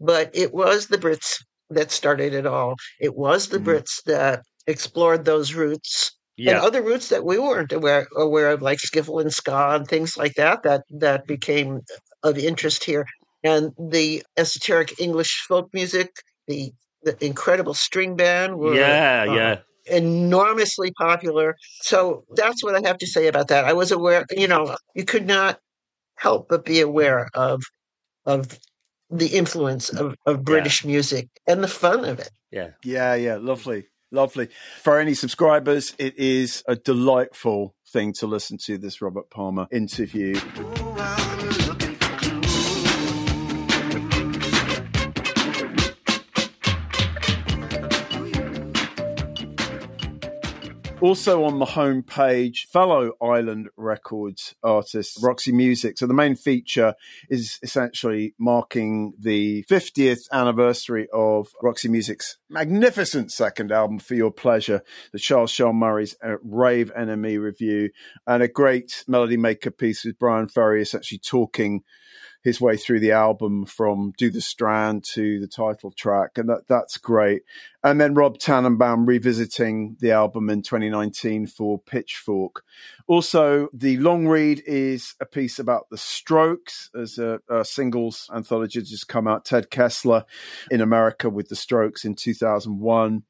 But it was the Brits that started it all. It was the Mhm. Brits that explored those roots Yeah. and other roots that we weren't aware aware of, like skiffle and ska and things like that, that that became of interest here. And the esoteric English folk music, the the incredible string band, were yeah, uh, yeah. enormously popular. So that's what I have to say about that. I was aware, you know, you could not help but be aware of of the influence of, of British music and the fun of it. Yeah. Yeah, yeah, lovely. Lovely. For any subscribers, it is a delightful thing to listen to this Robert Palmer interview. Also on the homepage, fellow Island Records artist Roxy Music. So the main feature is essentially marking the 50th anniversary of Roxy Music's magnificent second album, For Your Pleasure, the Charles Shaar Murray's uh, Rave NME review, and a great melody maker piece with Bryan Ferry essentially talking his way through the album from Do the Strand to the title track, and that that's great. And then Rob Tannenbaum revisiting the album in 2019 for Pitchfork. Also, the long read is a piece about the Strokes as a, a singles anthology just come out. Ted Kessler in America with the Strokes in 2001,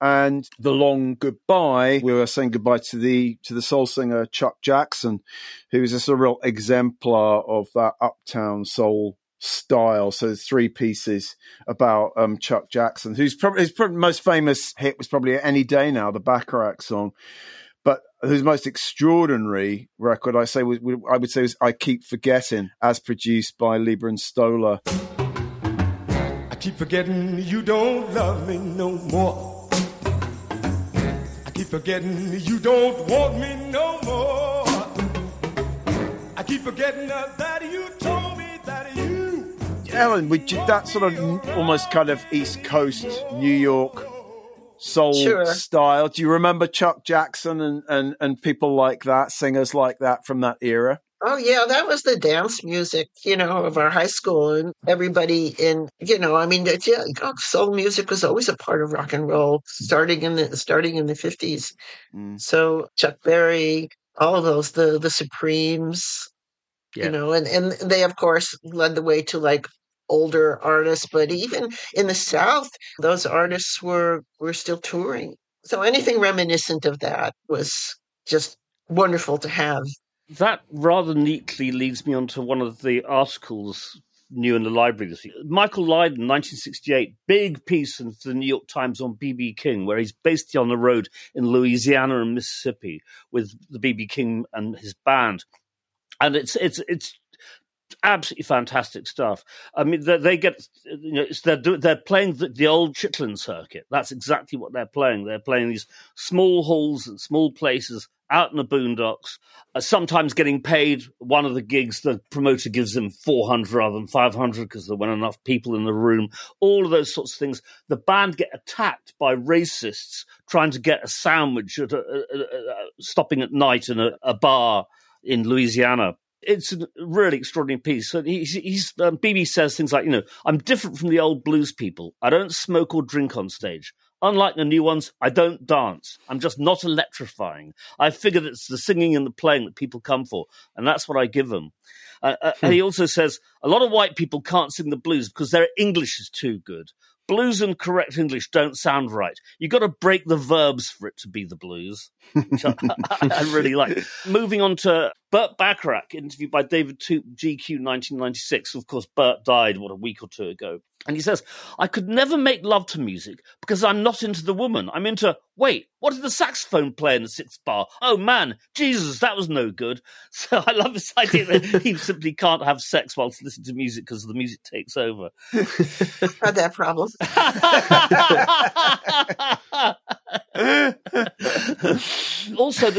and the long goodbye. We were saying goodbye to the to the soul singer Chuck Jackson, who is just a real exemplar of that uptown soul style. So there's three pieces about um, Chuck Jackson, who's probably his probably most famous hit was probably Any Day Now, the Bacharach song. But whose most extraordinary record, I say, I would say, was "I Keep Forgetting," as produced by Leiber and Stoller. I keep forgetting you don't love me no more. I keep forgetting you don't want me no more. I keep forgetting uh, that you told me that you. Ellen, would you, that sort of almost kind of East Coast New York soul Sure. style? Do you remember Chuck Jackson and, and, and people like that, singers like that from that era? Oh yeah, that was the dance music, you know, of our high school, and everybody in, you know, I mean, yeah, oh, soul music was always a part of rock and roll, starting in the starting in the fifties. Mm. So Chuck Berry, all of those, the the Supremes, Yeah. you know, and and they of course led the way to like older artists, but even in the South, those artists were were still touring. So anything reminiscent of that was just wonderful to have. That rather neatly leads me on to one of the articles new in the library this year. Michael Lydon, 1968, big piece in the New York Times on B.B. King, where he's basically on the road in Louisiana and Mississippi with the B.B. King and his band. And it's it's it's absolutely fantastic stuff. I mean, they, they get you know they're they're playing the, the old Chitlin circuit. That's exactly what they're playing. They're playing these small halls and small places out in the boondocks. Uh, sometimes getting paid. One of the gigs, the promoter gives them four hundred rather than five hundred because there weren't enough people in the room. All of those sorts of things. The band get attacked by racists trying to get a sandwich at a, a, a, stopping at night in a bar in Louisiana. It's a really extraordinary piece. So he's, he's um, BB says things like, you know, I'm different from the old blues people. I don't smoke or drink on stage. Unlike the new ones, I don't dance. I'm just not electrifying. I figure that it's the singing and the playing that people come for, and that's what I give them. Uh, uh, And he also says a lot of white people can't sing the blues because their English is too good. Blues and correct English don't sound right. You've got to break the verbs for it to be the blues. which I, I really like. Moving on to Burt Bacharach, interviewed by David Toop, GQ 1996. Of course, Burt died, what, a week or two ago. And he says, I could never make love to music because I'm not into the woman. I'm into, wait, what did the saxophone play in the sixth bar? Oh man, Jesus, that was no good. So I love this idea that he simply can't have sex whilst listening to music because the music takes over. Had that problem. also,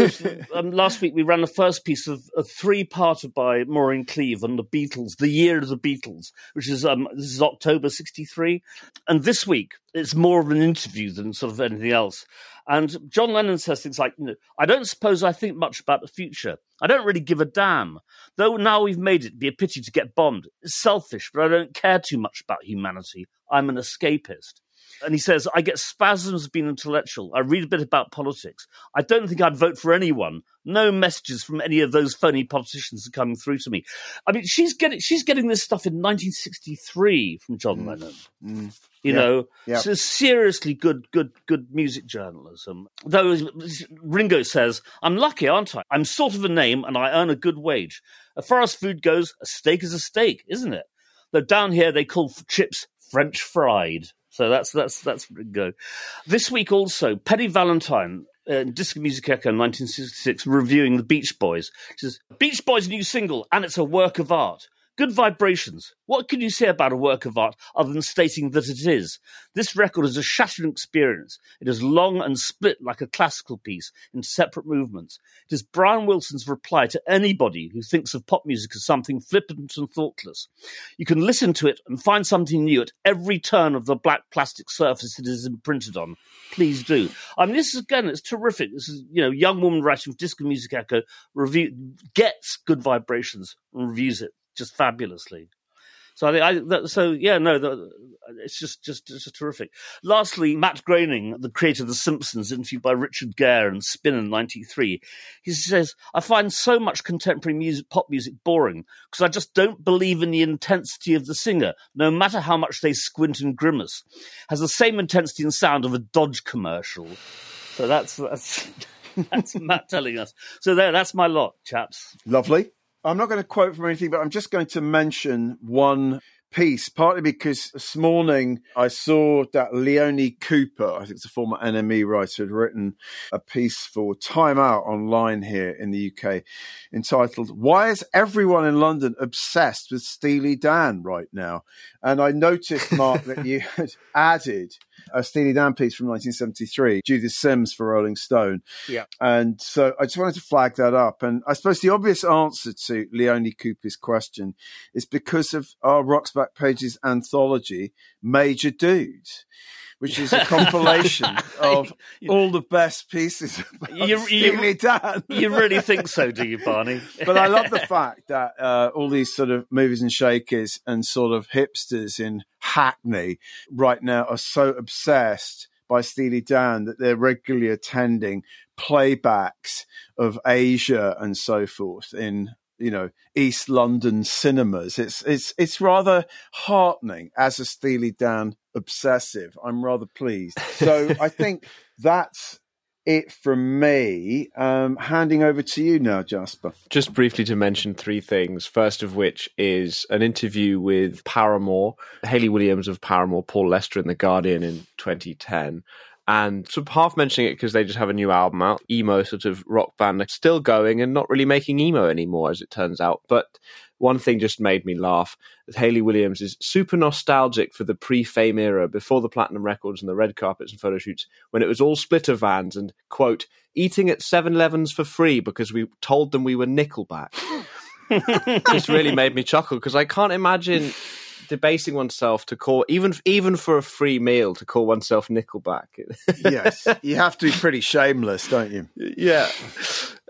um, last week we ran the first piece of a three-parter by Maureen Cleave on the Beatles, the year of the Beatles, which is um, this is October '63, and this week it's more of an interview than sort of anything else. And John Lennon says things like, "I don't suppose I think much about the future. I don't really give a damn. Though now we've made it, be a pity to get bombed. It's selfish, but I don't care too much about humanity. I'm an escapist." And he says, I get spasms of being intellectual. I read a bit about politics. I don't think I'd vote for anyone. No messages from any of those phony politicians are coming through to me. I mean, she's getting she's getting this stuff in 1963 from John Lennon. Mm. You Yeah. know, Yeah. so seriously good, good, good music journalism. Though Ringo says, "I'm lucky, aren't I? I'm sort of a name, and I earn a good wage. As far as food goes, a steak is a steak, isn't it? Though down here they call chips French fried. So that's that's that's Ringo. This week also, Penny Valentine. Uh, Disc and Music Echo 1966 reviewing the Beach Boys. She says, Beach Boys' new single, and it's a work of art. Good vibrations. What can you say about a work of art other than stating that it is? This record is a shattering experience. It is long and split like a classical piece in separate movements. It is Brian Wilson's reply to anybody who thinks of pop music as something flippant and thoughtless. You can listen to it and find something new at every turn of the black plastic surface it is imprinted on. Please do. I mean, this is again, it's terrific. This is, you know, young woman writing for Disc and Music Echo review gets good vibrations and reviews it just fabulously. So I I that, so yeah no the, it's just just just terrific. Lastly, Matt Groening, the creator of The Simpsons, interviewed by Richard Gehr and Spin in '93, he says I find so much contemporary music, pop music boring because I just don't believe in the intensity of the singer, no matter how much they squint and grimace. Has the same intensity and sound of a Dodge commercial. So that's that's that's Matt telling us. So there, that's my lot, chaps. Lovely. I'm not going to quote from anything, but I'm just going to mention one piece, partly because this morning I saw that Leonie Cooper, I think it's a former NME writer, had written a piece for Time Out online here in the UK entitled, Why is Everyone in London Obsessed with Steely Dan right now? And I noticed, Mark, that you had added a Steely Dan piece from 1973, Judith Sims for Rolling Stone. Yeah. And so I just wanted to flag that up. And I suppose the obvious answer to Leonie Cooper's question is because of our Rock's Backpages anthology, Major Dude, which is a compilation of all the best pieces You- you- Steely Dan. You really think so, do you, Barney? but I love the fact that uh, all these sort of movers and shakers and sort of hipsters in Hackney right now are so obsessed by Steely Dan that they're regularly attending playbacks of Aja and so forth in you know East London cinemas. It's it's it's rather heartening as a Steely Dan obsessive. I'm rather pleased. So I think that's it from me. Um, handing over to you now, Jasper. Just briefly to mention three things. First of which is an interview with Paramore, Hayley Williams of Paramore, Paul Lester in The Guardian in 2010. And sort of half mentioning it because they just have a new album out, emo sort of rock band, still going and not really making emo anymore, as it turns out. But one thing just made me laugh. That Hayley Williams is super nostalgic for the pre-fame era, before the platinum records and the red carpets and photo shoots, when it was all splitter vans and quote eating at 7-Elevens for free because we told them we were Nickelback. just really made me chuckle because I can't imagine debasing oneself to call even even for a free meal to call oneself Nickelback. yes, you have to be pretty shameless, don't you? yeah,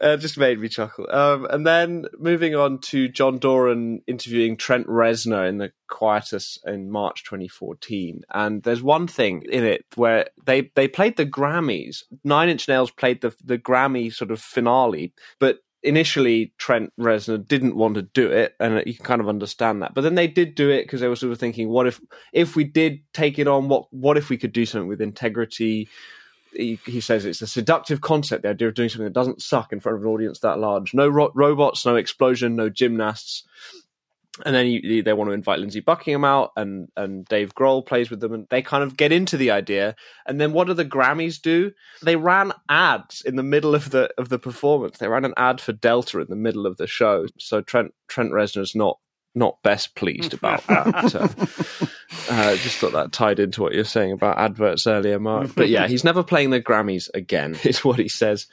uh, just made me chuckle. Um, and then moving on to John Doran interviewing Trent Reznor in the Quietus in March 2014, and there's one thing in it where they they played the Grammys. Nine Inch Nails played the the Grammy sort of finale, but initially Trent Reznor didn't want to do it, and you can kind of understand that. But then they did do it because they were sort of thinking, what if if we did take it on? What what if we could do something with integrity? He, he says it's a seductive concept. The idea of doing something that doesn't suck in front of an audience that large. No ro- robots, no explosion, no gymnasts. And then you, they want to invite Lindsey Buckingham out, and and Dave Grohl plays with them, and they kind of get into the idea. And then what do the Grammys do? They ran ads in the middle of the of the performance. They ran an ad for Delta in the middle of the show. So Trent Trent Reznor's not not best pleased about that. So, uh, just thought that tied into what you're saying about adverts earlier, Mark. But yeah, he's never playing the Grammys again, is what he says.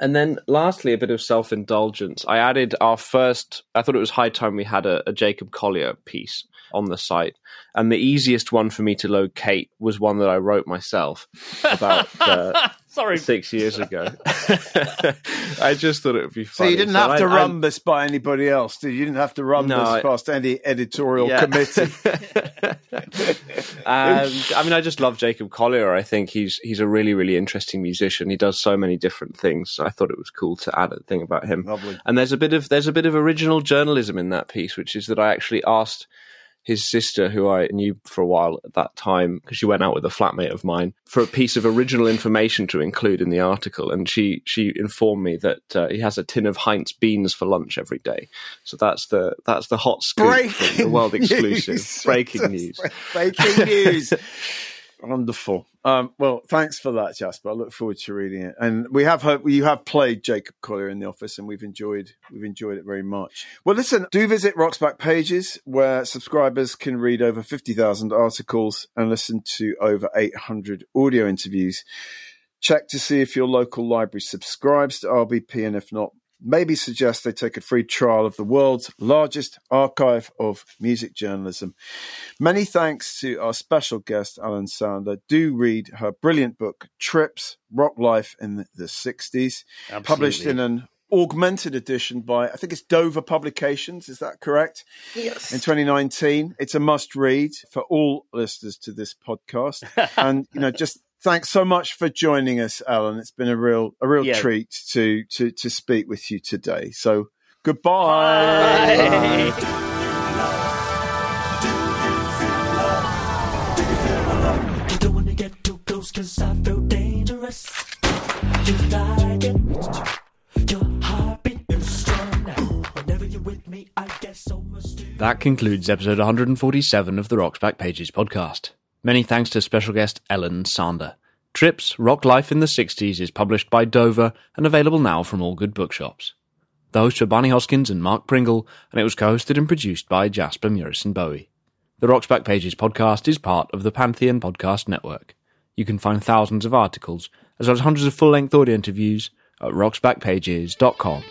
And then lastly, a bit of self indulgence. I added our first, I thought it was high time we had a, a Jacob Collier piece on the site. And the easiest one for me to locate was one that I wrote myself about uh, Sorry. six years ago. I just thought it would be So you didn't have I- to I- run this by anybody else, did you? You didn't have to run No, this I- past any editorial Yeah. committee. and I mean, I just love Jacob Collier. I think he's he's a really really interesting musician. He does so many different things. So I thought it was cool to add a thing about him. Lovely. And there's a bit of there's a bit of original journalism in that piece, which is that I actually asked his sister, who I knew for a while at that time, because she went out with a flatmate of mine, for a piece of original information to include in the article, and she she informed me that uh, he has a tin of Heinz beans for lunch every day. So that's the that's the hot scoop, from the world exclusive, news. breaking news. Breaking news. Wonderful. Um, well, thanks for that, Jasper. I look forward to reading it. And we have you have played Jacob Collier in the office, and we've enjoyed we've enjoyed it very much. Well, listen, do visit Rock's Backpages where subscribers can read over fifty thousand articles and listen to over eight hundred audio interviews. Check to see if your local library subscribes to RBP, and if not, maybe suggest they take a free trial of the world's largest archive of music journalism. Many thanks to our special guest, Ellen Sander. Do read her brilliant book, Trips Rock Life in the 60s, published in an augmented edition by, I think it's Dover Publications. Is that correct? Yes. In 2019. It's a must read for all listeners to this podcast. and, you know, just thanks so much for joining us, Ellen. It's been a real, a real Yeah. treat to, to, to speak with you today. So goodbye. You don't wanna get too close cause I feel dangerous. You like it. Your heartbeat is strong. Whenever you're with me, I get so much That concludes episode 147 of the Rock's Backpages podcast. Many thanks to special guest Ellen Sander. Trips Rock Life in the 60s is published by Dover and available now from all good bookshops. The hosts were Barney Hoskyns and Mark Pringle, and it was co-hosted and produced by Jasper Murison Bowie. The Rock's Backpages podcast is part of the Pantheon Podcast Network. You can find thousands of articles, as well as hundreds of full-length audio interviews at rocksbackpages.com.